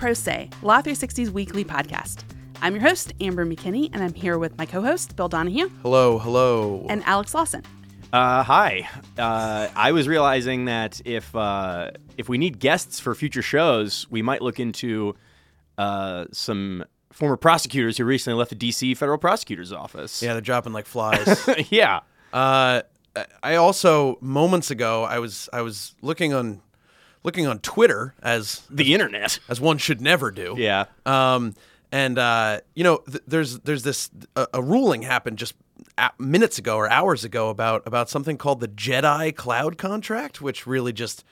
Pro Say, Law 360's weekly podcast. I'm your host, Amber McKinney, and I'm here with my co host, Bill Donahue, Hello, hello. and Alex Lawson. Uh, hi. Uh, I was realizing that if uh, if we need guests for future shows, we might look into uh, some former prosecutors who recently left the D.C. federal prosecutor's office. yeah, they're dropping like flies. yeah. uh, I also moments ago I was I was looking on looking on Twitter as The internet. as one should never do. Yeah. Um, and uh, you know, th- there's there's this a, a ruling happened just minutes ago or hours ago about about something called the Jedi Cloud Contract, which really just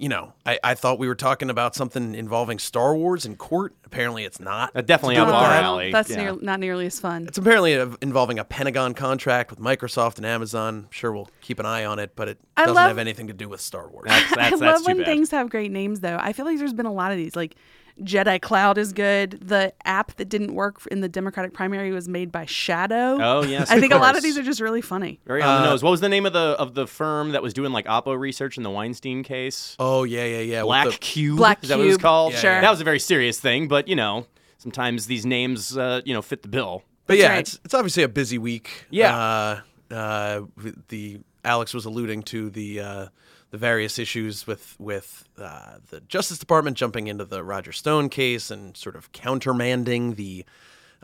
you know, I, I thought we were talking about something involving Star Wars in court. Apparently, it's not. Uh, definitely It's up our that. alley. That's yeah. near, not nearly as fun. It's apparently uh, involving a Pentagon contract with Microsoft and Amazon. I'm Sure, we'll keep an eye on it, but it I doesn't love- have anything to do with Star Wars. That's, that's, I that's love too when bad. things have great names, though. I feel like there's been a lot of these. Like Jedi Cloud is good. The app that didn't work in the Democratic primary was made by Shadow. Oh, yes, I of think a lot of these are just really funny. Very on the nose. What was the name of the of the firm that was doing like Oppo research in the Weinstein case? oh yeah, yeah, yeah. with Black the- Cube. Black is that what it was called? Yeah, Sure. yeah. That was a very serious thing, but you know, sometimes these names, uh, you know, fit the bill. But That's yeah, right. it's it's obviously a busy week. Yeah. Uh, uh, the Alex was alluding to the uh, the various issues with with uh, the Justice Department jumping into the Roger Stone case and sort of countermanding the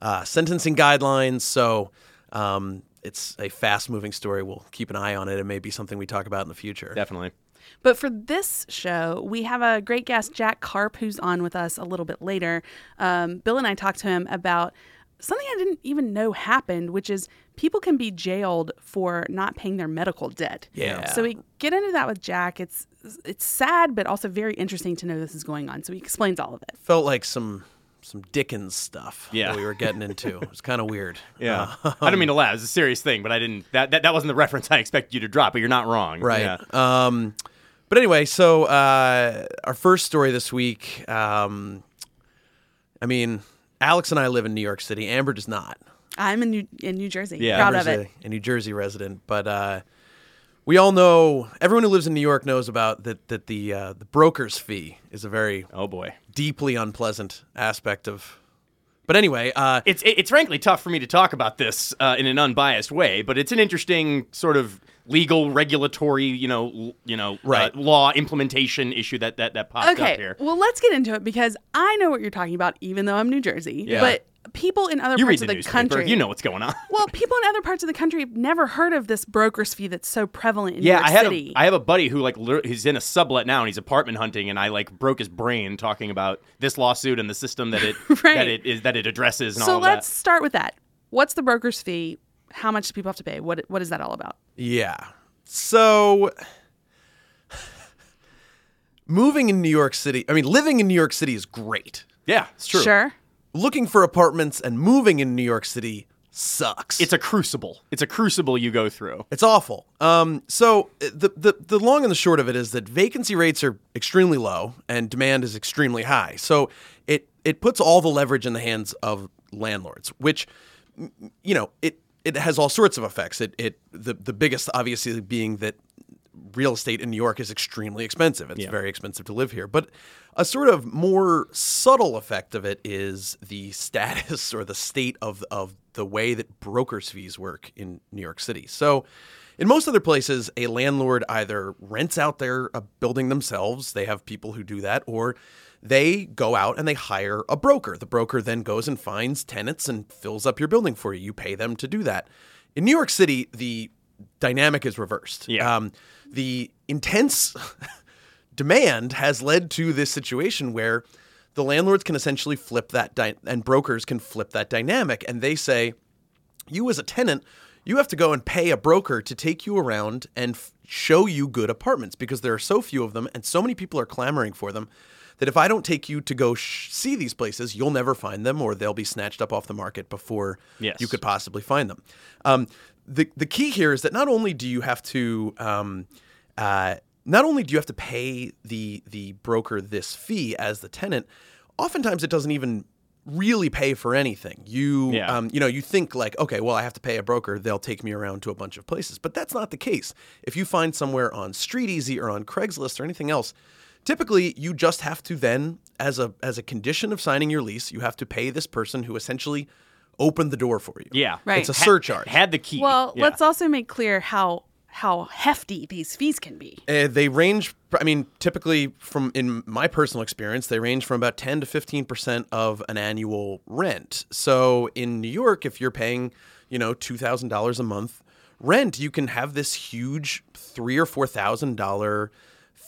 uh, sentencing guidelines. So um, it's a fast moving story. We'll keep an eye on it. It may be something we talk about in the future. Definitely. But for this show, we have a great guest, Jack Karp, who's on with us a little bit later. Um, Bill and I talked to him about something I didn't even know happened, which is people can be jailed for not paying their medical debt. Yeah. So we get into that with Jack. It's it's sad, but also very interesting to know this is going on. So he explains all of it. Felt like some some Dickens stuff Yeah. that we were getting into. It was kind of weird. Yeah. Uh, I don't mean to laugh. It's a serious thing, but I didn't. That, that that wasn't the reference I expected you to drop. But you're not wrong. Right. Yeah. Um, but anyway, so uh, our first story this week. Um, I mean, Alex and I live in New York City. Amber does not. I'm in New, in New Jersey. Yeah. Proud of it. a, a New Jersey resident, but uh, we all know. Everyone who lives in New York knows about that. That the uh, the broker's fee is a very Oh boy. deeply unpleasant aspect of. But anyway, uh, It's it's frankly tough for me to talk about this uh, in an unbiased way, but it's an interesting sort of legal regulatory, you know, l- you know, Right. uh, law implementation issue that that that popped up Okay. here. Well, let's get into it because I know what you're talking about, even though I'm New Jersey. Yeah. But people in other You parts read of the the newspaper. country, You know what's going on. Well, people in other parts of the country have never heard of this broker's fee that's so prevalent in Yeah, New York I had City. a I have a buddy who like he's in a sublet now and he's apartment hunting and I like broke his brain talking about this lawsuit and the system that it Right. that it is that it addresses and so all of let's that. start with that. What's the broker's fee? How much do people have to pay? What what is that all about? Yeah. So moving in New York City, I mean, living in New York City is great. Yeah, it's true. Sure. Looking for apartments and moving in New York City sucks. It's a crucible. It's a crucible you go through. it's awful. Um, so the, the the long and the short of it is that vacancy rates are extremely low and demand is extremely high. So it it puts all the leverage in the hands of landlords, which you know it it has all sorts of effects. It it the the biggest obviously being that real estate in New York is extremely expensive. It's very expensive to live here. But a sort of more subtle effect of it is the status or the state of, of the way that brokers' fees work in New York City. So, in most other places, a landlord either rents out their uh, building themselves, they have people who do that, or they go out and they hire a broker. The broker then goes and finds tenants and fills up your building for you. You pay them to do that. In New York City, the dynamic is reversed. Yeah. Um, the intense demand has led to this situation where the landlords can essentially flip that dy- and brokers can flip that dynamic and they say you as a tenant you have to go and pay a broker to take you around and f- show you good apartments because there are so few of them and so many people are clamoring for them that if I don't take you to go sh- see these places, you'll never find them or they'll be snatched up off the market before Yes. you could possibly find them. Um, the, the key here is that not only do you have to um, uh, not only do you have to pay the the broker this fee as the tenant, oftentimes it doesn't even really pay for anything. You Yeah. um, you know, you think like, okay, well, I have to pay a broker, they'll take me around to a bunch of places. But that's not the case. If you find somewhere on StreetEasy or on Craigslist or anything else, typically you just have to then as a as a condition of signing your lease you have to pay this person who essentially opened the door for you Yeah. Right. it's a Ha- surcharge Had the key. Well, Yeah. let's also make clear how how hefty these fees can be. Uh, they range i mean typically from in my personal experience they range from about 10 to 15% of an annual rent so in new york if you're paying you know $2000 a month rent you can have this huge three or four thousand dollar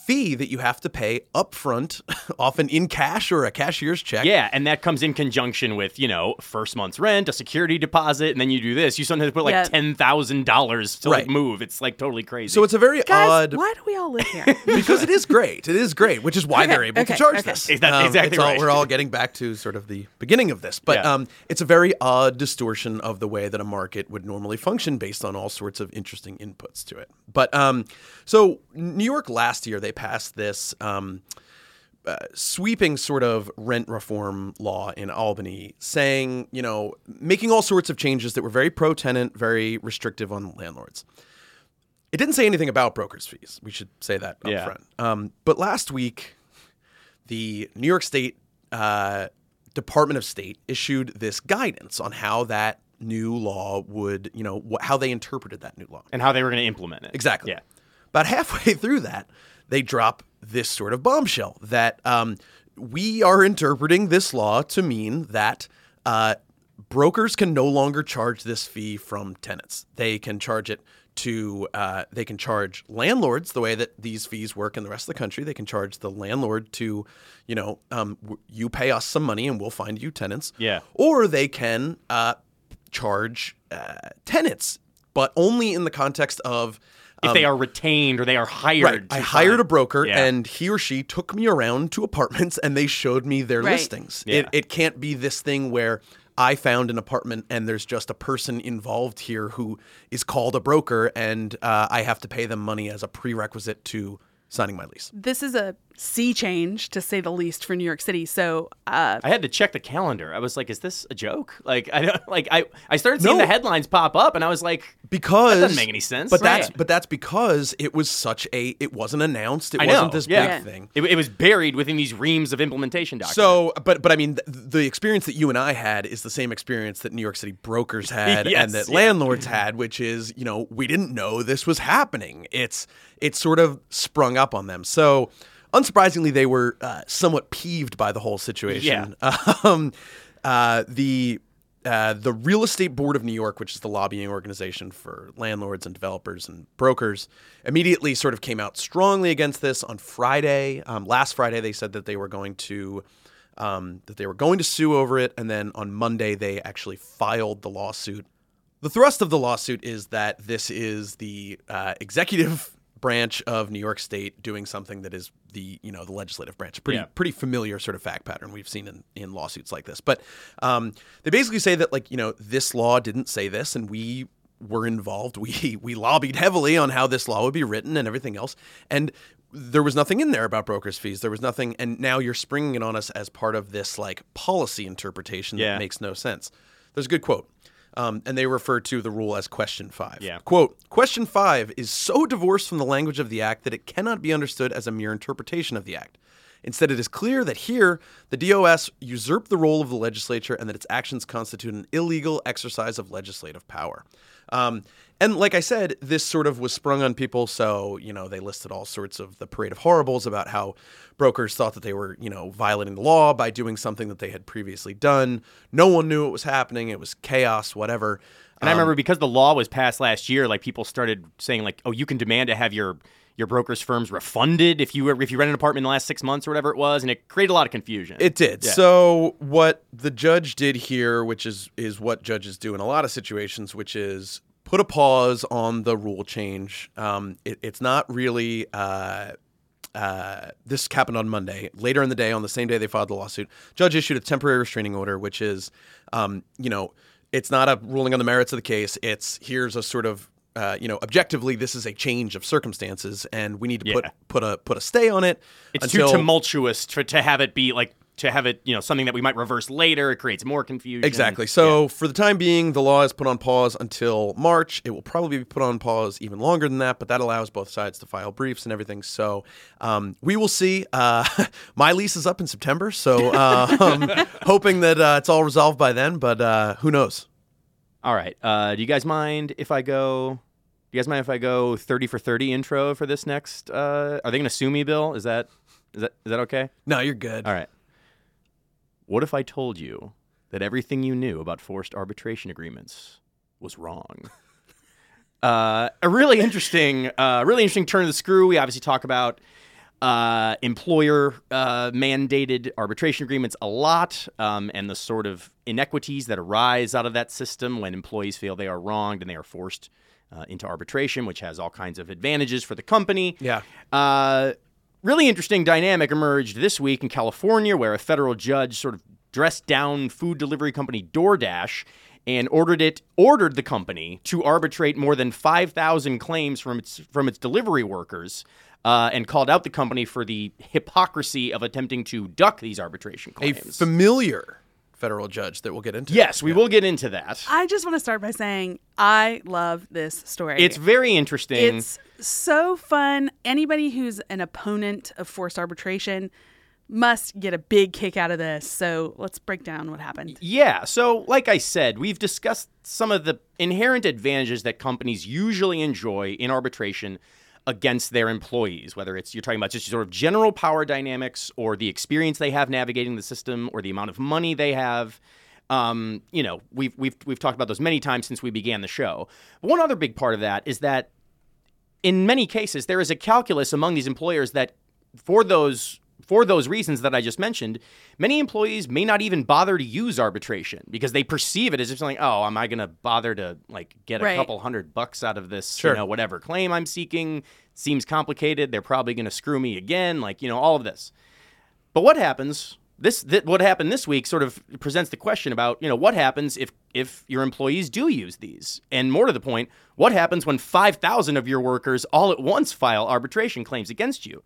fee that you have to pay upfront often in cash or a cashier's check Yeah, and that comes in conjunction with, you know, first month's rent, a security deposit, and then you do this. You sometimes put like Yeah. ten thousand dollars to Right. like move. It's like totally crazy. so it's a very Guys, odd why do we all live here? because it is great. It is great, which is why Okay, they're able okay, to charge okay. this. Is that exactly it's all- right? we're all getting back to sort of the beginning of this, but Yeah. um, it's a very odd distortion of the way that a market would normally function based on all sorts of interesting inputs to it. But um, so New York last year they passed this. Um, uh, sweeping sort of rent reform law in Albany, saying, you know, making all sorts of changes that were very pro tenant, very restrictive on landlords. It didn't say anything about brokers' fees. We should say that up Yeah. front. Um, but last week, the New York State uh, Department of State issued this guidance on how that new law would, you know, wh- how they interpreted that new law. and how they were going to implement it. Exactly. Yeah. About halfway through that, they drop this sort of bombshell that um, we are interpreting this law to mean that uh, brokers can no longer charge this fee from tenants. They can charge it to uh, they can charge landlords the way that these fees work in the rest of the country. They can charge the landlord to, you know, um, w- you pay us some money and we'll find you tenants. Yeah. Or they can uh, charge uh, tenants, but only in the context of If they are retained or they are hired. Um, Right. I hired sign. a broker, Yeah. and he or she took me around to apartments, and they showed me their Right. listings. Yeah. It, it can't be this thing where I found an apartment and there's just a person involved here who is called a broker, and uh, I have to pay them money as a prerequisite to signing my lease. this is a sea change, to say the least, for New York City. So, uh, I had to check the calendar. I was like, "Is this a joke?" Like, I don't like. I I started seeing No. the headlines pop up, and I was like, Because That doesn't make any sense. But that's but that's because it was such a it wasn't announced. It "I wasn't know." this yeah. big thing. It, it was buried within these reams of implementation documents. So, but but I mean, th- the experience that you and I had is the same experience that New York City brokers had Yes, and that yeah. landlords had, which is you know we didn't know this was happening. It's it sort of sprung up on them. So, unsurprisingly, they were uh, somewhat peeved by the whole situation. Um, uh, the uh, the Real Estate Board of New York, which is the lobbying organization for landlords and developers and brokers, immediately sort of came out strongly against this on Friday. Um, last Friday, they said that they were going to um, that they were going to sue over it, and then on Monday they actually filed the lawsuit. The thrust of the lawsuit is that this is the uh, executive branch of New York State doing something that is the you know the legislative branch. Pretty Yeah. pretty familiar sort of fact pattern we've seen in, in lawsuits like this. But um, they basically say that like you know this law didn't say this, and we were involved. We we lobbied heavily on how this law would be written and everything else, and there was nothing in there about brokers' fees. There was nothing, and now you're springing it on us as part of this like policy interpretation Yeah. that makes no sense. There's a good quote. Um, and they refer to the rule as question five. Yeah. Quote, question five is so divorced from the language of the act that it cannot be understood as a mere interpretation of the act. Instead, it is clear that here the DOS usurped the role of the legislature and that its actions constitute an illegal exercise of legislative power. Um, and like I said, this sort of was sprung on people. So, you know, they listed all sorts of the parade of horribles about how brokers thought that they were, you know, violating the law by doing something that they had previously done. No one knew it was happening. It was chaos, whatever. And I um, remember because the law was passed last year, like people started saying like, "Oh, you can demand to have your your broker's firms refunded if you were if you rent an apartment in the last six months or whatever it was," and it created a lot of confusion. It did. Yeah. So what the judge did here, which is is what judges do in a lot of situations, which is put a pause on the rule change. Um, it, it's not really. Uh, uh, this happened on Monday. Later in the day, on the same day they filed the lawsuit, judge issued a temporary restraining order, which is, um, you know, it's not a ruling on the merits of the case. It's here's a sort of, uh, you know, objectively, this is a change of circumstances, and we need to put put a put a stay on it. it's until, too tumultuous to, to have it be like to have it, you know, something that we might reverse later. It creates more confusion. Exactly. So for the time being, the law is put on pause until March. It will probably be put on pause even longer than that, but that allows both sides to file briefs and everything. So um, we will see. Uh, my lease is up in September, so uh, um, hoping that uh, it's all resolved by then. But uh, who knows? All right. Uh, do you guys mind if I go? Do you guys mind if I go thirty for thirty intro for this next? Uh, are they going to sue me, Bill? Is that is that is that okay? No, you're good. All right. What if I told you that everything you knew about forced arbitration agreements was wrong? Uh, a really interesting, uh, really interesting turn of the screw. We obviously talk about uh, employer uh, mandated arbitration agreements a lot, um, and the sort of inequities that arise out of that system when employees feel they are wronged and they are forced uh, into arbitration, which has all kinds of advantages for the company. Yeah. Really interesting dynamic emerged this week in California where a federal judge sort of dressed down food delivery company DoorDash and ordered it ordered the company to arbitrate more than 5,000 claims from its from its delivery workers uh, and called out the company for the hypocrisy of attempting to duck these arbitration claims. A familiar federal judge that we'll get into. yes, we will get into that. I just want to start by saying I love this story. It's very interesting. It's so fun. Anybody who's an opponent of forced arbitration must get a big kick out of this. So let's break down what happened. Yeah. So, like I said, we've discussed some of the inherent advantages that companies usually enjoy in arbitration against their employees, whether it's you're talking about just sort of general power dynamics or the experience they have navigating the system or the amount of money they have. Um, you know, we've, we've, we've talked about those many times since we began the show. One other big part of that is that in many cases, there is a calculus among these employers that for those for those reasons that I just mentioned, many employees may not even bother to use arbitration because they perceive it as if something, oh, am I going to bother to like get a Right. couple hundred bucks out of this, Sure. you know, whatever claim I'm seeking? Seems complicated. They're probably going to screw me again, like, you know, all of this. But what happens? This th- what happened this week sort of presents the question about you know what happens if if your employees do use these, and more to the point, what happens when five thousand of your workers all at once file arbitration claims against you?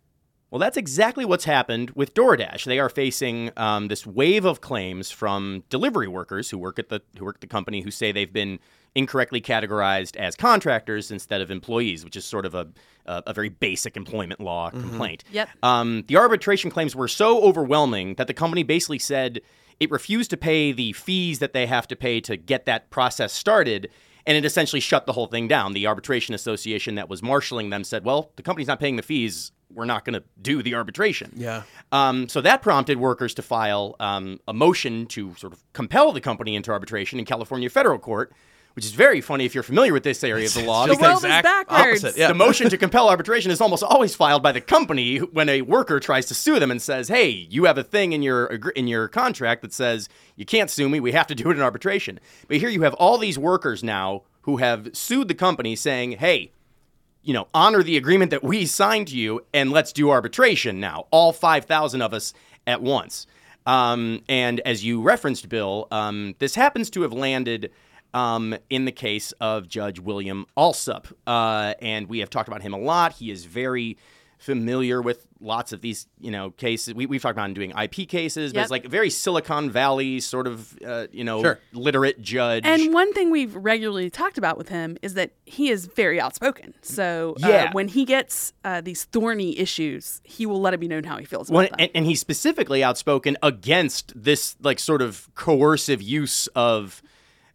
Well, that's exactly what's happened with DoorDash. They are facing um, this wave of claims from delivery workers who work at the who work at the company who say they've been incorrectly categorized as contractors instead of employees, which is sort of a a, a very basic employment law complaint. Yep. Um, the arbitration claims were so overwhelming that the company basically said it refused to pay the fees that they have to pay to get that process started. And it essentially shut the whole thing down. The arbitration association that was marshaling them said, well, the company's not paying the fees. We're not going to do the arbitration. Yeah. Um, so that prompted workers to file um, a motion to sort of compel the company into arbitration in California federal court, which is very funny if you're familiar with this area of the law. The world is backwards. opposite, yeah. the motion to compel arbitration is almost always filed by the company when a worker tries to sue them and says, "Hey, you have a thing in your in your contract that says you can't sue me. We have to do it in arbitration." But here you have all these workers now who have sued the company saying, "Hey, you know, honor the agreement that we signed to you and let's do arbitration now. All 5,000 of us at once. Um, and as you referenced, Bill, um, this happens to have landed um, in the case of Judge William Alsup. Uh, and we have talked about him a lot. He is very familiar with lots of these, you know, cases. We, we've talked about doing IP cases, but Yep. it's like a very Silicon Valley sort of, uh, you know, Sure. literate judge. And one thing we've regularly talked about with him is that he is very outspoken. So uh, Yeah. when he gets uh, these thorny issues, he will let it be known how he feels about Well, them. and, and he's specifically outspoken against this like sort of coercive use of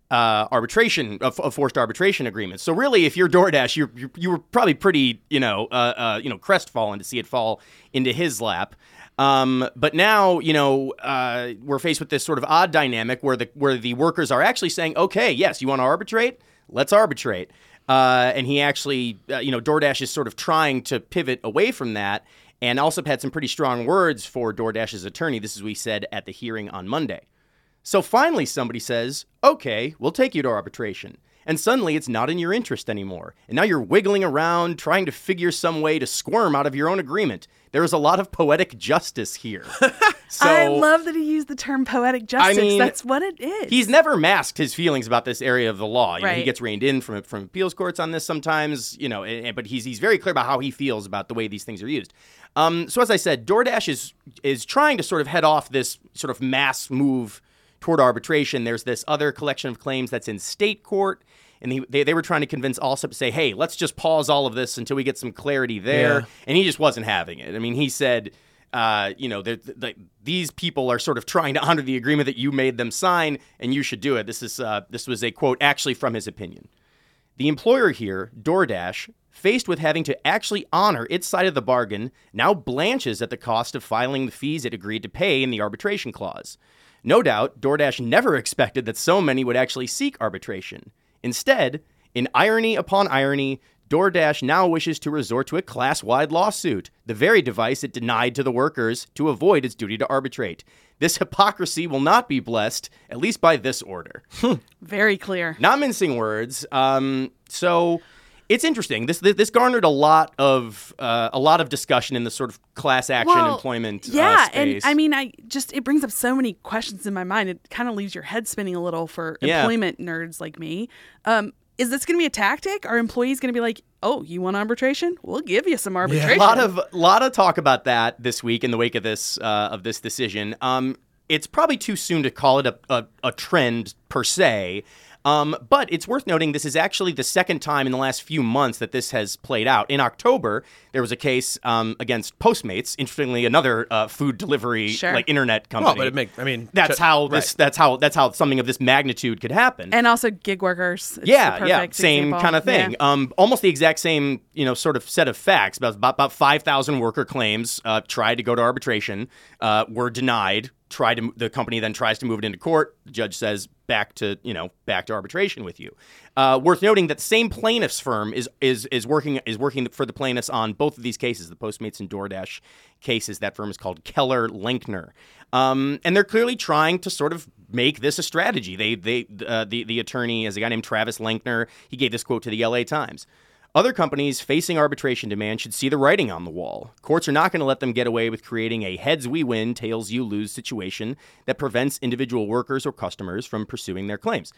uh, arbitration of, forced arbitration agreements. So really, if you're DoorDash, you you were probably pretty you know uh, uh, you know crestfallen to see it fall into his lap. Um, but now you know uh, we're faced with this sort of odd dynamic where the where the workers are actually saying, okay, yes, you want to arbitrate, let's arbitrate. Uh, and he actually, uh, you know, DoorDash is sort of trying to pivot away from that. And also had some pretty strong words for DoorDash's attorney. This is what he said at the hearing on Monday. So finally, somebody says, okay, we'll take you to arbitration. And suddenly it's not in your interest anymore. And now you're wiggling around trying to figure some way to squirm out of your own agreement. There is a lot of poetic justice here. So I love that he used the term poetic justice. mean, That's what it is. He's never masked his feelings about this area of the law. You know, he gets reined in from from appeals courts on this sometimes, you know, and, but he's he's very clear about how he feels about the way these things are used. Um, so as I said, DoorDash is is trying to sort of head off this sort of mass move toward arbitration. There's this other collection of claims that's in state court. And he, they, they were trying to convince Alsup to say, hey, let's just pause all of this until we get some clarity there. Yeah. And he just wasn't having it. I mean, he said, uh, you know, they're- th these people are sort of trying to honor the agreement that you made them sign, and you should do it. This is uh, this was a quote actually from his opinion. The employer here, DoorDash, faced with having to actually honor its side of the bargain, now blanches at the cost of filing the fees it agreed to pay in the arbitration clause. No doubt, DoorDash never expected that so many would actually seek arbitration. Instead, in irony upon irony, DoorDash now wishes to resort to a class wide lawsuit, the very device it denied to the workers to avoid its duty to arbitrate. This hypocrisy will not be blessed, at least by this order. very clear. Not mincing words. Um, so it's interesting. This, this this garnered a lot of uh, a lot of discussion in the sort of class action Well, employment. uh, Yeah, space. and I mean, I just it brings up so many questions in my mind. It kind of leaves your head spinning a little for Yeah. employment nerds like me. Um, is this going to be a tactic? Are employees going to be like, "Oh, you want arbitration? We'll give you some arbitration." a lot of lot of talk about that this week in the wake of this uh, of this decision. Um, it's probably too soon to call it a, a, a trend per se. Um, but it's worth noting this is actually the second time in the last few months that this has played out. In October, there was a case um, against Postmates. Interestingly, another uh, food delivery Sure. like internet company. Well, but it make I mean that's ju- how this. That's how that's how something of this magnitude could happen. and also gig workers. It's yeah, yeah, same example. kind of thing. Yeah. Um, almost the exact same, you know, sort of set of facts. About about, about five thousand worker claims uh, tried to go to arbitration, uh, were denied. Tried to the company then tries to move it into court. The judge says back to you know back to arbitration with you. Uh, worth noting that the same plaintiffs firm is is is working is working for the plaintiffs on both of these cases, the Postmates and DoorDash cases. That firm is called Keller Lenkner, um, and they're clearly trying to sort of make this a strategy. They they uh, the the attorney is a guy named Travis Lenkner. He gave this quote to the L.A. Times. Other companies facing arbitration demand should see the writing on the wall. Courts are not going to let them get away with creating a heads we win, tails you lose situation that prevents individual workers or customers from pursuing their claims.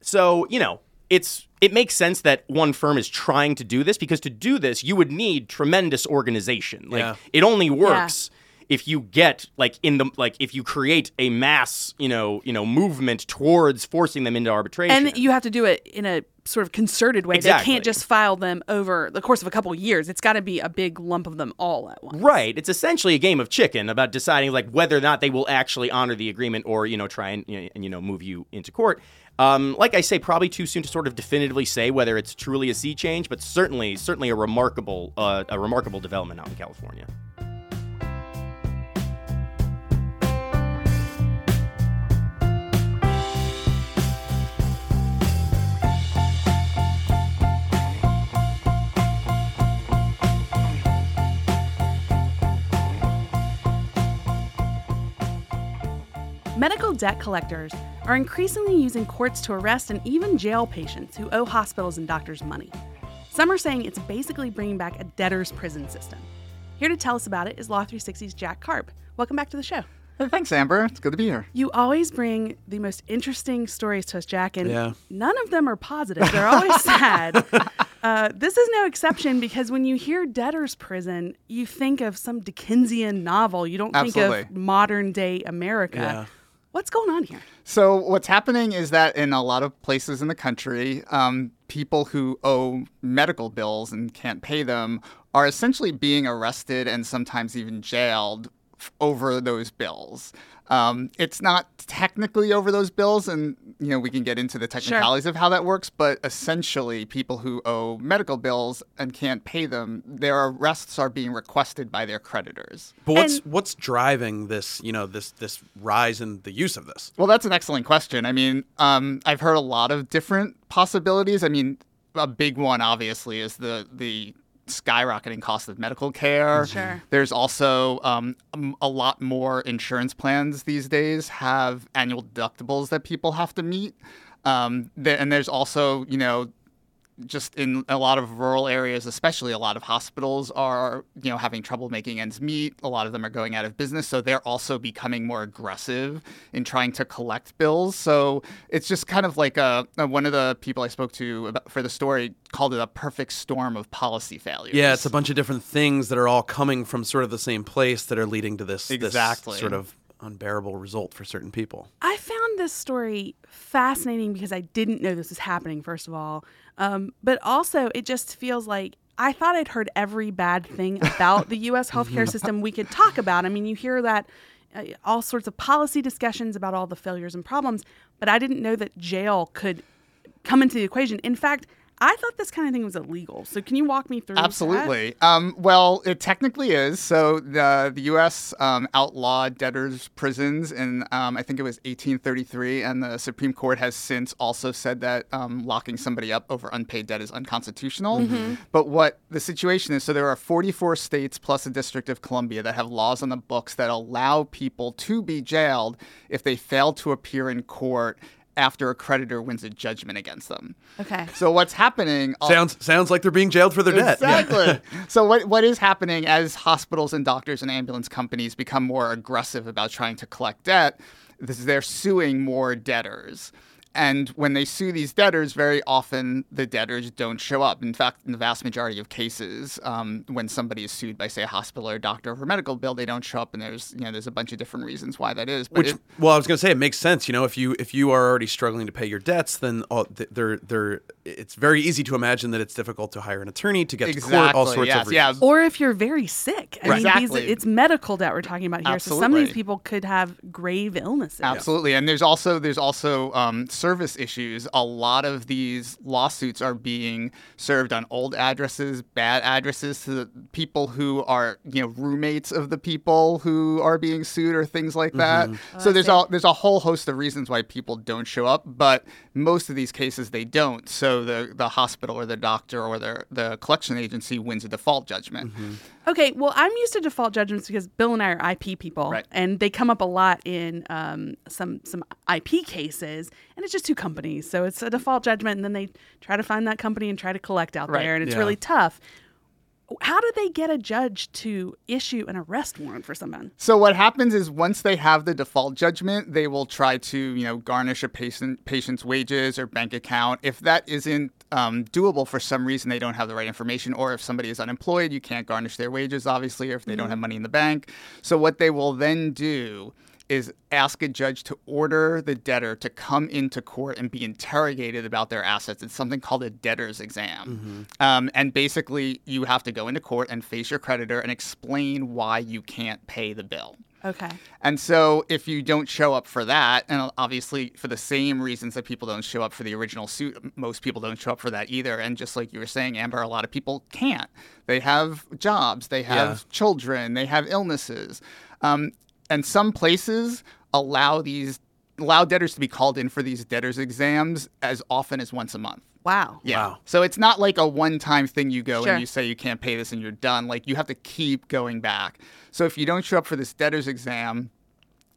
So, you know, it's it makes sense that one firm is trying to do this because to do this, you would need tremendous organization. Like Yeah. it only works if you get like in the like if you create a mass, you know, you know, movement towards forcing them into arbitration. and you have to do it in a sort of concerted way. They can't just file them over the course of a couple of years. It's got to be a big lump of them all at once. Right. It's essentially a game of chicken about deciding like whether or not they will actually honor the agreement or you know try and you know, and, you know move you into court. Um, like I say, probably too soon to sort of definitively say whether it's truly a sea change, but certainly certainly a remarkable uh, a remarkable development out in California. Medical debt collectors are increasingly using courts to arrest and even jail patients who owe hospitals and doctors money. Some are saying it's basically bringing back a debtor's prison system. Here to tell us about it is Law 360's Jack Karp. Welcome back to the show. Thanks, Amber. It's good to be here. You always bring the most interesting stories to us, Jack, and Yeah. none of them are positive. They're always sad. Uh, this is no exception because when you hear debtor's prison, you think of some Dickensian novel. You don't think of modern day America. Yeah. What's going on here? So, what's happening is that in a lot of places in the country, um, people who owe medical bills and can't pay them are essentially being arrested and sometimes even jailed over those bills. Um, it's not technically over those bills, and you know we can get into the technicalities of how that works. But essentially, people who owe medical bills and can't pay them, their arrests are being requested by their creditors. But what's And- what's driving this, you know, this this rise in the use of this? Well, that's an excellent question. I mean, um, I've heard a lot of different possibilities. I mean, a big one obviously is the the skyrocketing cost of medical care. Sure. There's also um, um, a lot more insurance plans these days have annual deductibles that people have to meet. Um, th- and there's also, you know, just in a lot of rural areas, especially a lot of hospitals are, you know, having trouble making ends meet. A lot of them are going out of business, so they're also becoming more aggressive in trying to collect bills. So it's just kind of like a, one of the people I spoke to about, for the story called it a perfect storm of policy failures. Yeah, it's a bunch of different things that are all coming from sort of the same place that are leading to this, this Exactly. sort of unbearable result for certain people. I found this story fascinating because I didn't know this was happening, first of all. Um, but also, it just feels like I thought I'd heard every bad thing about the U.S. healthcare system we could talk about. I mean, you hear that uh, all sorts of policy discussions about all the failures and problems, but I didn't know that jail could come into the equation. In fact, I thought this kind of thing was illegal. So, can you walk me through? that? Absolutely. Um, well, it technically is. So the the U.S. Um, outlawed debtors' prisons in um, I think it was 1833, and the Supreme Court has since also said that um, locking somebody up over unpaid debt is unconstitutional. But what the situation is, so there are 44 states plus the District of Columbia that have laws on the books that allow people to be jailed if they fail to appear in court after a creditor wins a judgment against them. Okay. So what's happening? Sounds sounds like they're being jailed for their debt. Yeah. Exactly. so what what is happening as hospitals and doctors and ambulance companies become more aggressive about trying to collect debt? This is they're suing more debtors. And when they sue these debtors, very often the debtors don't show up. In fact, in the vast majority of cases, um, when somebody is sued by, say, a hospital or a doctor for a medical bill, they don't show up, and there's you know there's a bunch of different reasons why that is. But Which, it- well, I was going to say it makes sense. You know, if you if you are already struggling to pay your debts, then all, they're, they're, it's very easy to imagine that it's difficult to hire an attorney to get to court. All sorts yes, of yeah. reasons. Or if you're very sick. I mean, these, Exactly. it's medical debt we're talking about here. Absolutely. So some of these people could have grave illnesses. Absolutely, and there's also there's also um, service issues. A lot of these lawsuits are being served on old addresses, bad addresses to the people who are you know roommates of the people who are being sued or things like mm-hmm. that. Oh, so there's a there's a whole host of reasons why people don't show up, but most of these cases they don't. So the the hospital or the doctor or the the collection agency wins a default judgment. Mm-hmm. Okay, well, I'm used to default judgments because Bill and I are IP people, Right. and they come up a lot in um, some some IP cases, and it's just two companies, so it's a default judgment, and then they try to find that company and try to collect out Right. there, and it's Yeah. really tough. How do they get a judge to issue an arrest warrant for someone? So what happens is once they have the default judgment, they will try to you know garnish a patient patient's wages or bank account. If that isn't um, doable for some reason, they don't have the right information, or if somebody is unemployed, you can't garnish their wages, obviously, or if they don't have money in the bank. So what they will then do is ask a judge to order the debtor to come into court and be interrogated about their assets. It's something called a debtor's exam. Um, and basically, you have to go into court and face your creditor and explain why you can't pay the bill. Okay. And so, if you don't show up for that, and obviously for the same reasons that people don't show up for the original suit, most people don't show up for that either. And just like you were saying, Amber, a lot of people can't. They have jobs, they have Yeah. children, they have illnesses. Um, and some places allow these allow debtors to be called in for these debtors exams as often as once a month. Wow. Yeah. Wow. So it's not like a one-time thing you go Sure. and you say you can't pay this and you're done. Like you have to keep going back. So if you don't show up for this debtor's exam,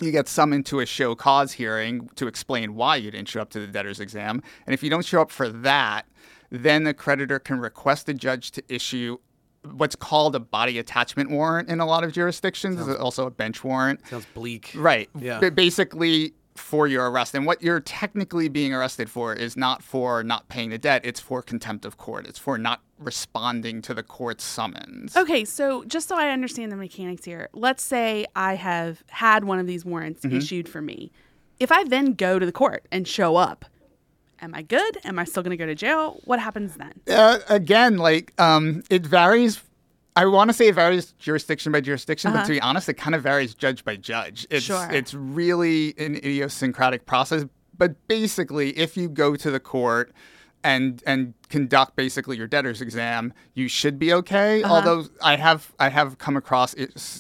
you get summoned to a show cause hearing to explain why you didn't show up to the debtor's exam. And if you don't show up for that, then the creditor can request the judge to issue what's called a body attachment warrant in a lot of jurisdictions. There's also a bench warrant. Sounds bleak. Right. Yeah. Ba- basically for your arrest. And what you're technically being arrested for is not for not paying the debt, it's for contempt of court. It's for not responding to the court's summons. Okay, so just so I understand the mechanics here, let's say I have had one of these warrants Mm-hmm. issued for me. If I then go to the court and show up, am I good? Am I still going to go to jail? What happens then? Uh, again, like um, it varies. I want to say it varies jurisdiction by jurisdiction, but to be honest, it kind of varies judge by judge. It's Sure. it's really an idiosyncratic process. But basically, if you go to the court and and conduct basically your debtor's exam, you should be okay. Although I have I have come across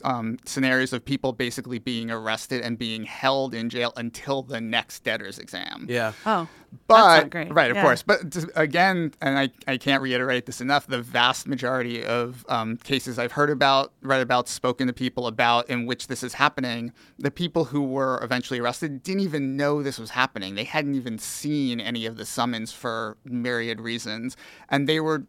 um, scenarios of people basically being arrested and being held in jail until the next debtor's exam. Yeah. Oh, But that's not great. right, of Yeah. course. But t- again, and I, I can't reiterate this enough. The vast majority of um, cases I've heard about, read about, spoken to people about, in which this is happening, the people who were eventually arrested didn't even know this was happening. They hadn't even seen any of the summons for myriad reasons. Funds, and they were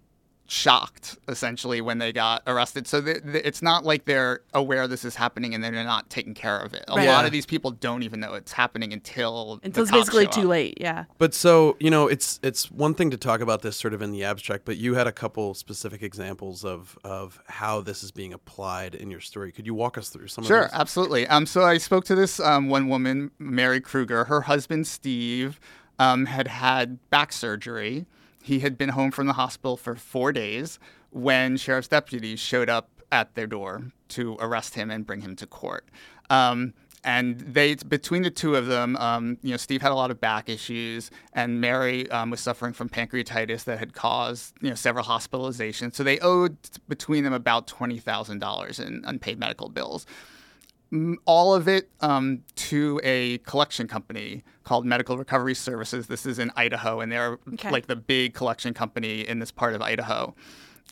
shocked essentially when they got arrested. So th- th- it's not like they're aware this is happening and they're not taking care of it. A Right. lot Yeah. of these people don't even know it's happening until Until it's basically too up. late. Yeah. But so you know, it's it's one thing to talk about this sort of in the abstract, but you had a couple specific examples of of how this is being applied in your story. Could you walk us through some Sure, of those? absolutely. Um, so I spoke to this um, one woman, Mary Kruger. Her husband Steve um, had had back surgery. He had been home from the hospital for four days when sheriff's deputies showed up at their door to arrest him and bring him to court. Um, and they, between the two of them, um, you know, Steve had a lot of back issues, and Mary um, was suffering from pancreatitis that had caused, you know, several hospitalizations. So they owed between them about twenty thousand dollars in unpaid medical bills all of it um, to a collection company called Medical Recovery Services. This is in Idaho, and they're Okay. like the big collection company in this part of Idaho.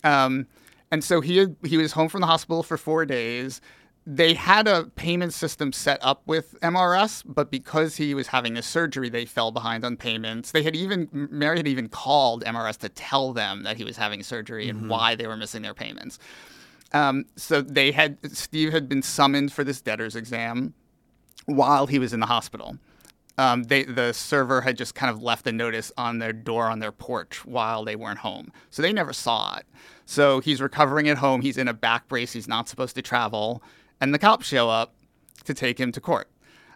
Um, and so he had, he was home from the hospital for four days. They had a payment system set up with MRS, but because he was having a surgery, they fell behind on payments. They had even Mary had even called MRS to tell them that he was having surgery and why they were missing their payments. Um, so they had Steve had been summoned for this debtor's exam while he was in the hospital. Um, they the server had just kind of left a notice on their door on their porch while they weren't home, so they never saw it. So he's recovering at home. He's in a back brace. He's not supposed to travel, and the cops show up to take him to court.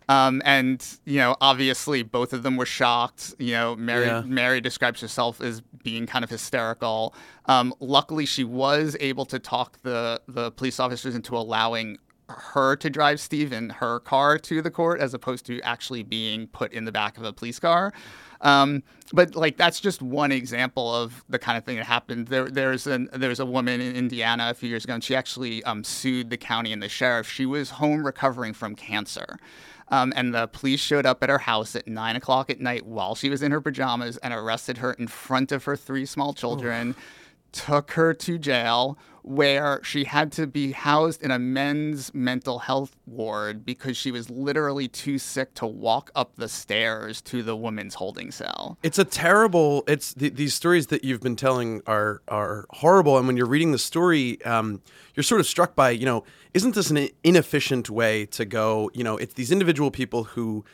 Um, and you know, obviously, both of them were shocked. You know, Mary Yeah. Mary describes herself as being kind of hysterical. Um, luckily, she was able to talk the the police officers into allowing her to drive Steve in her car to the court, as opposed to actually being put in the back of a police car. Um, but like that's just one example of the kind of thing that happened. There, there's an there's a woman in Indiana a few years ago, and she actually um, sued the county and the sheriff. She was home recovering from cancer. Um, and the police showed up at her house at nine o'clock at night while she was in her pajamas and arrested her in front of her three small children, took her to jail where she had to be housed in a men's mental health ward because she was literally too sick to walk up the stairs to the women's holding cell. It's a terrible. It's th- these stories that you've been telling are are horrible, and when you're reading the story, um, you're sort of struck by, you know, isn't this an inefficient way to go? You know, it's these individual people who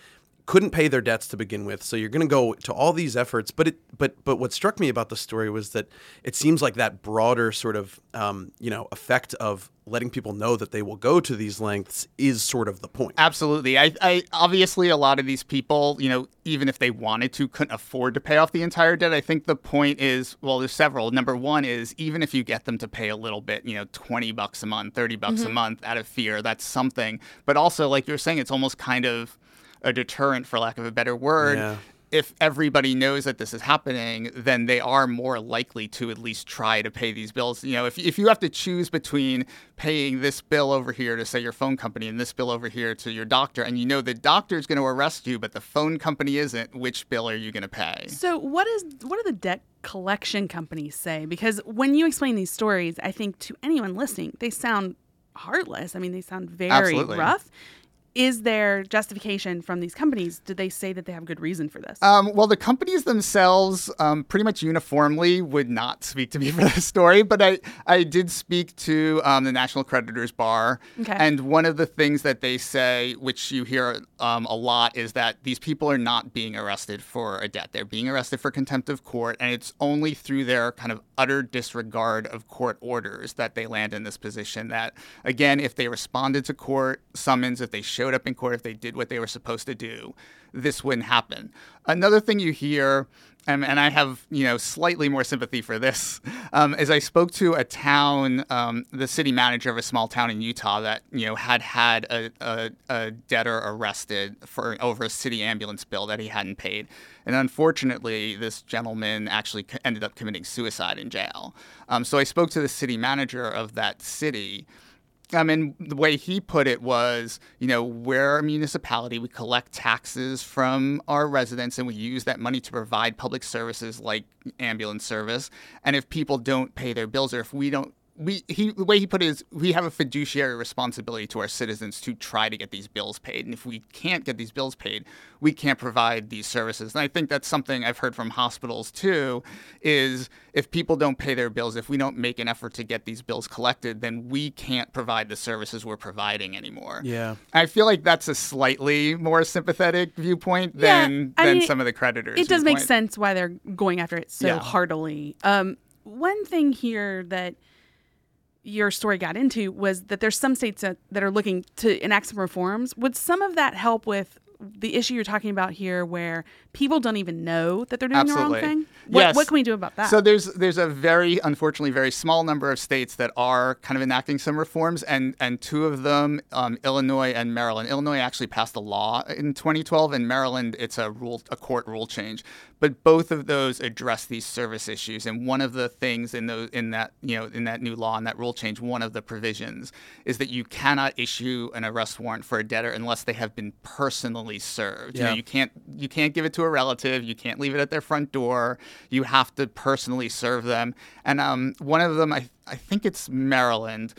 couldn't pay their debts to begin with, so you're going to go to all these efforts. But it, but but what struck me about the story was that it seems like that broader sort of, um, you know, effect of letting people know that they will go to these lengths is sort of the point. Absolutely. I, I obviously a lot of these people, you know, even if they wanted to, couldn't afford to pay off the entire debt. I think the point is, well, there's several. Number one is even if you get them to pay a little bit, you know, twenty bucks a month, thirty bucks a month out of fear, that's something. But also, like you're saying, it's almost kind of a deterrent, for lack of a better word. Yeah. If everybody knows that this is happening, then they are more likely to at least try to pay these bills. You know, if, if you have to choose between paying this bill over here to say your phone company and this bill over here to your doctor, and you know the doctor is going to arrest you, but the phone company isn't, which bill are you going to pay? So what is what do the debt collection companies say? Because when you explain these stories, I think to anyone listening, they sound heartless. I mean, they sound very Absolutely. rough. Is there justification from these companies? Did they say that they have good reason for this? Um, well, the companies themselves um, pretty much uniformly would not speak to me for this story, but I, I did speak to um, the National Creditors Bar. Okay. And one of the things that they say, which you hear um, a lot, is that these people are not being arrested for a debt. They're being arrested for contempt of court, and it's only through their kind of utter disregard of court orders that they land in this position. That, again, if they responded to court summons, if they showed up in court, if they did what they were supposed to do, this wouldn't happen. Another thing you hear, um, and I have you know slightly more sympathy for this, um, is I spoke to a town, um, the city manager of a small town in Utah that you know had had a, a, a debtor arrested for over a city ambulance bill that he hadn't paid, and unfortunately, this gentleman actually ended up committing suicide in jail. Um, so I spoke to the city manager of that city. I mean, the way he put it was, you know, we're a municipality. We collect taxes from our residents and we use that money to provide public services like ambulance service. And if people don't pay their bills or if we don't we he the way he put it is we have a fiduciary responsibility to our citizens to try to get these bills paid and if we can't get these bills paid we can't provide these services and i think that's something i've heard from hospitals too is if people don't pay their bills if we don't make an effort to get these bills collected then we can't provide the services we're providing anymore Yeah. i feel like that's a slightly more sympathetic viewpoint Yeah, than I than mean, some of the creditors It does make viewpoint. sense why they're going after it so Yeah. heartily. Um, one thing here that your story got into was that there's some states that, that are looking to enact some reforms. Would some of that help with the issue you're talking about here, where people don't even know that they're doing Absolutely. the wrong thing? What, Yes. what can we do about that? So there's there's a very unfortunately very small number of states that are kind of enacting some reforms, and and two of them, um, Illinois and Maryland. Illinois actually passed a law in 2012, and Maryland it's a rule a court rule change. But both of those address these service issues, and one of the things in those in that you know in that new law and that rule change, one of the provisions is that you cannot issue an arrest warrant for a debtor unless they have been personally served. You know, you can't you can't give it to a relative. You can't leave it at their front door. You have to personally serve them. And um, one of them, I I think it's Maryland.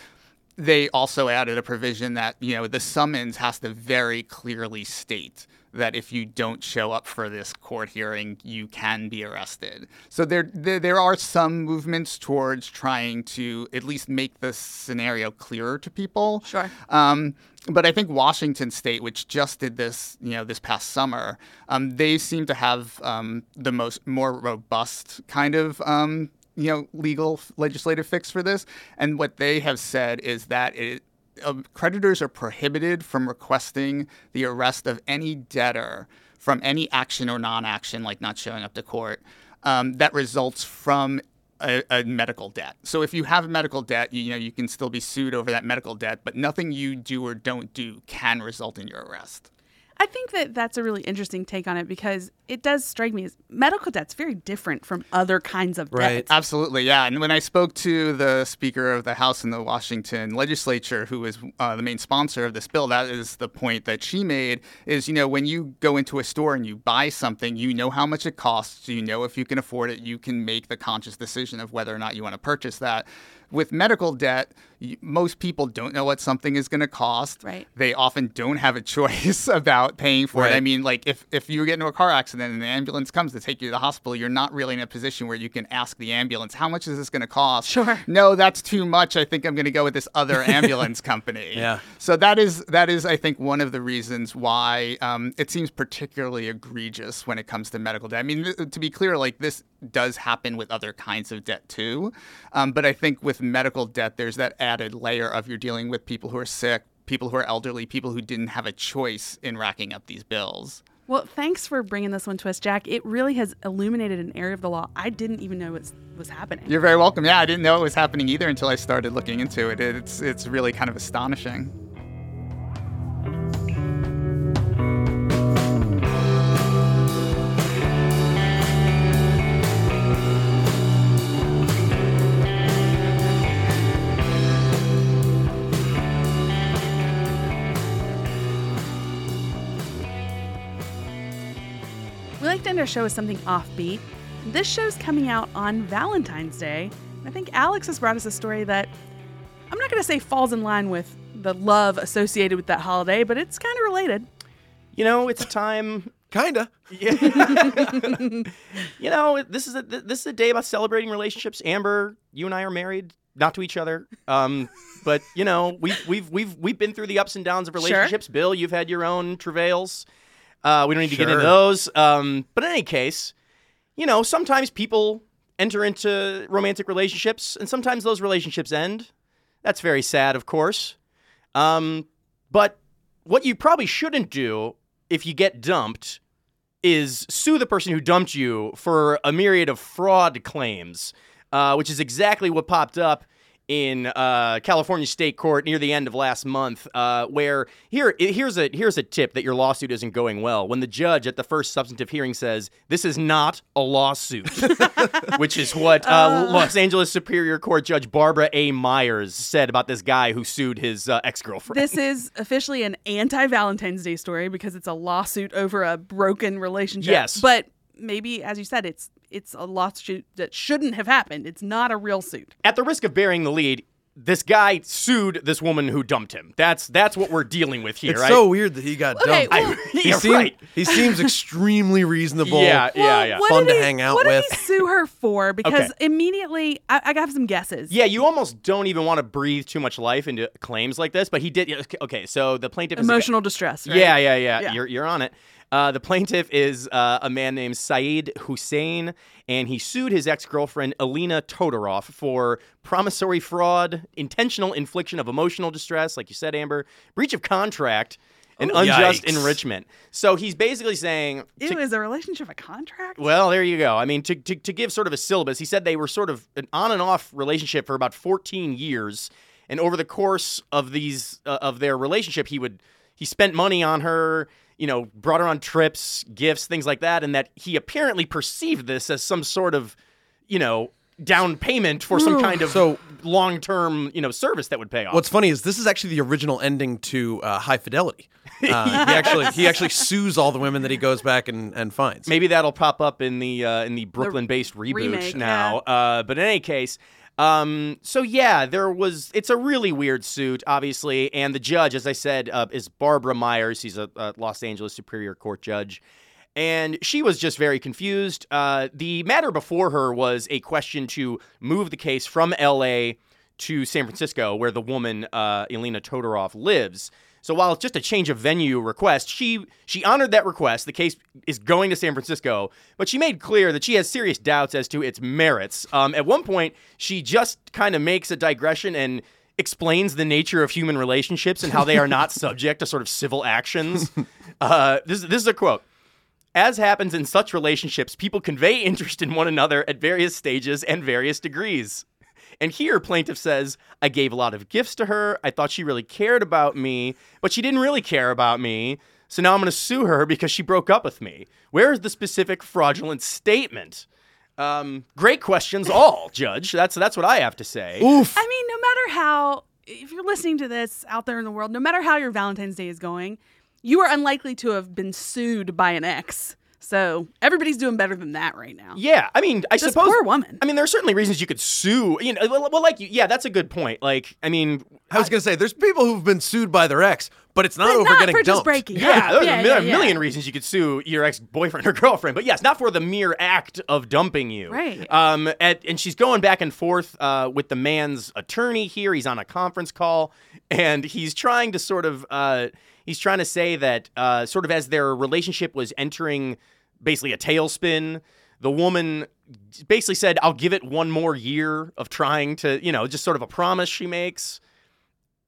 They also added a provision that you know the summons has to very clearly state that if you don't show up for this court hearing, you can be arrested. So there, there, there are some movements towards trying to at least make the scenario clearer to people. Sure. Um, but I think Washington State, which just did this, you know, this past summer, um, they seem to have um, the most more robust kind of. Um, you know, legal legislative fix for this, and what they have said is that it, uh, creditors are prohibited from requesting the arrest of any debtor from any action or non-action, like not showing up to court, um, that results from a, a medical debt. So if you have a medical debt, you, you know you can still be sued over that medical debt, but nothing you do or don't do can result in your arrest. I think that that's a really interesting take on it because it does strike me as medical debt's very different from other kinds of debt. Right. debts. Absolutely, yeah. And when I spoke to the Speaker of the House in the Washington Legislature, who is uh, the main sponsor of this bill, that is the point that she made. Is you know when you go into a store and you buy something, you know how much it costs. You know if you can afford it. You can make the conscious decision of whether or not you want to purchase that. With medical debt, most people don't know what something is going to cost. Right. They often don't have a choice about paying for it. I mean, like if if you get into a car accident and the ambulance comes to take you to the hospital, you're not really in a position where you can ask the ambulance, "How much is this going to cost?" Sure. No, that's too much. I think I'm going to go with this other ambulance company. Yeah. So that is that is I think one of the reasons why um, it seems particularly egregious when it comes to medical debt. I mean, th- to be clear, like this does happen with other kinds of debt too, um, but I think with medical debt, there's that added layer of you're dealing with people who are sick, people who are elderly, people who didn't have a choice in racking up these bills. Well, thanks for bringing this one to us, Jack. It really has illuminated an area of the law I didn't even know was was happening. You're very welcome. Yeah, I didn't know it was happening either until I started looking into it. It's it's really kind of astonishing. End our show with something offbeat. This show's coming out on Valentine's Day. I think Alex has brought us a story that I'm not going to say falls in line with the love associated with that holiday, but it's kind of related. You know, it's a time. Kinda. Yeah. you know, this is a this is a day about celebrating relationships. Amber, you and I are married, not to each other, um, but you know, we've we've we've we've been through the ups and downs of Sure. relationships. Bill, you've had your own travails. Uh, we don't need to get into those. Um, but in any case, you know, sometimes people enter into romantic relationships, and sometimes those relationships end. That's very sad, of course. Um, but what you probably shouldn't do if you get dumped is sue the person who dumped you for a myriad of fraud claims, uh, which is exactly what popped up in uh, California State Court near the end of last month. Uh, where here here's a here's a tip that your lawsuit isn't going well. When the judge at the first substantive hearing says this is not a lawsuit, which is what uh, Los Angeles Superior Court Judge Barbara A. Myers said about this guy who sued his uh, ex girlfriend. This is officially an anti Valentine's Day story because it's a lawsuit over a broken relationship. Yes. But maybe, as you said, it's it's a lawsuit that shouldn't have happened. It's not a real suit. At the risk of bearing the lead, this guy sued this woman who dumped him. That's that's what we're dealing with here, It's right? so weird that he got Okay, dumped. well- he, Yeah, seem- right. he seems extremely reasonable. Yeah, yeah, Well, yeah. what Fun to he- hang out what with. did he sue her for? Because Okay. immediately, I, I got some guesses. Yeah, you almost don't even want to breathe too much life into claims like this, but he did. Okay, so the plaintiff is a guy- Emotional distress. Right? Yeah, yeah, yeah, Yeah. You're you're on it. Uh, the plaintiff is uh, a man named Saeed Hussein, and he sued his ex girlfriend Alina Todorov for promissory fraud, intentional infliction of emotional distress, like you said, Amber, breach of contract, and Oh, unjust yikes. enrichment. So he's basically saying. to- Ew, is a relationship a contract? well, there you go. I mean, to, to, to give sort of a syllabus, he said they were sort of an on and off relationship for about 14 years, and over the course of these uh, of their relationship, he would he spent money on her, you know, brought her on trips, gifts, things like that, and that he apparently perceived this as some sort of, you know, down payment for some kind of So- long term, you know, service that would pay off. What's funny is this is actually the original ending to uh, High Fidelity. Uh, He actually he actually sues all the women that he goes back and, and finds. Maybe that'll pop up in the uh, in the Brooklyn-based reboot remake, now. Uh, but in any case, um, so yeah, there was. It's a really weird suit, obviously, and the judge, as I said, uh, is Barbara Myers. She's a, a Los Angeles Superior Court judge. And she was just very confused. Uh, the matter before her was a question to move the case from LA to San Francisco, where the woman uh, Elena Todorov lives. So while it's just a change of venue request, she she honored that request. The case is going to San Francisco, but she made clear that she has serious doubts as to its merits. Um, at one point, she just kind of makes a digression and explains the nature of human relationships and how they are not subject to sort of civil actions. Uh, this this is a quote. As happens in such relationships, people convey interest in one another at various stages and various degrees. And here, plaintiff says, I gave a lot of gifts to her. I thought she really cared about me, but she didn't really care about me. So now I'm going to sue her because she broke up with me. Where is the specific fraudulent statement? Um, great questions, all, Judge. That's that's what I have to say. Oof. I mean, no matter how, if you're listening to this out there in the world, no matter how your Valentine's Day is going, you are unlikely to have been sued by an ex. So everybody's doing better than that right now. Yeah, I mean, I This suppose. poor woman. I mean, there are certainly reasons you could sue. You know, well, well, like you, yeah, that's a good point. Like, I mean, I was gonna say there's people who've been sued by their ex, but it's not But over not getting for just dumped. breaking Yeah, up. there's yeah, a, mil- yeah, a million yeah. reasons you could sue your ex boyfriend or girlfriend, but yes, not for the mere act of dumping you. Right. Um. At, and she's going back and forth uh, with the man's attorney here. He's on a conference call, and he's trying to sort of uh, he's trying to say that uh, sort of as their relationship was entering basically a tailspin, the woman basically said, "I'll give it one more year of trying to," you know, just sort of a promise she makes.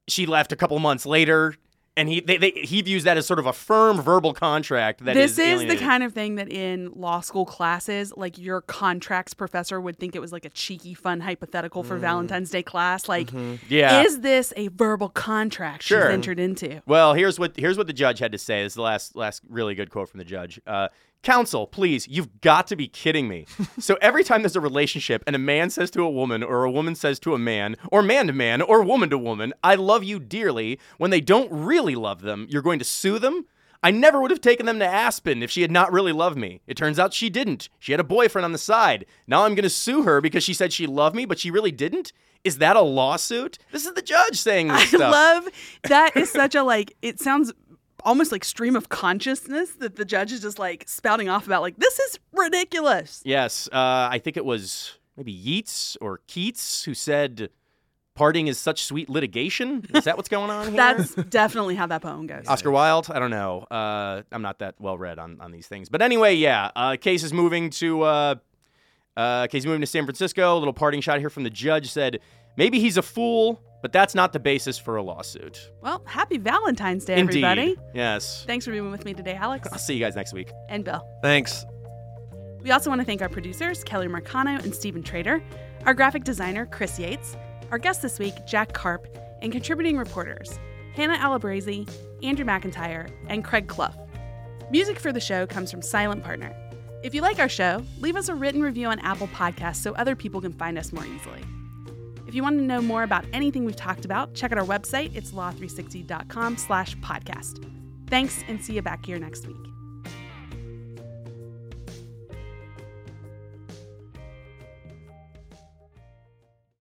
She left a couple months later and he they, they, he views that as sort of a firm verbal contract that this is is the kind of thing that in law school classes, like your contracts professor would think it was like a cheeky, fun hypothetical for Valentine's Day class. Like, Mm. Mm-hmm. Yeah. is this a verbal contract Sure. she's entered into? well here's what here's what the judge had to say this is the last last really good quote from the judge uh, counsel please you've got to be kidding me so every time there's a relationship and a man says to a woman or a woman says to a man or man to man or woman to woman i love you dearly when they don't really love them you're going to sue them I never would have taken them to Aspen if she had not really loved me. It turns out she didn't. She had a boyfriend on the side. Now I'm going to sue her because she said she loved me, but she really didn't? Is that a lawsuit? This is the judge saying this I stuff. love that is such a like it sounds almost like stream of consciousness that the judge is just like spouting off about like this is ridiculous. Yes, uh, I think it was maybe Yeats or Keats who said, "Parting is such sweet litigation." Is that what's going on here? That's definitely how that poem goes. Oscar Wilde. I don't know. Uh, I'm not that well read on, on these things, but anyway, yeah. Uh, case is moving to uh, uh, case is moving to San Francisco. A little parting shot here from the judge said, "Maybe he's a fool, but that's not the basis for a lawsuit." Well, happy Valentine's Day, Indeed. everybody. Yes. Thanks for being with me today, Alex I'll see you guys next week. and Bill. Thanks. We also want to thank our producers, Kelly Marcano and Stephen Trader, our graphic designer, Chris Yates, our guest this week, Jack Karp, and contributing reporters, Hannah Albarazi, Andrew McIntyre, and Craig Clough. Music for the show comes from Silent Partner. If you like our show, leave us a written review on Apple Podcasts so other people can find us more easily. If you want to know more about anything we've talked about, check out our website. It's law360.com slash podcast. Thanks, and see you back here next week.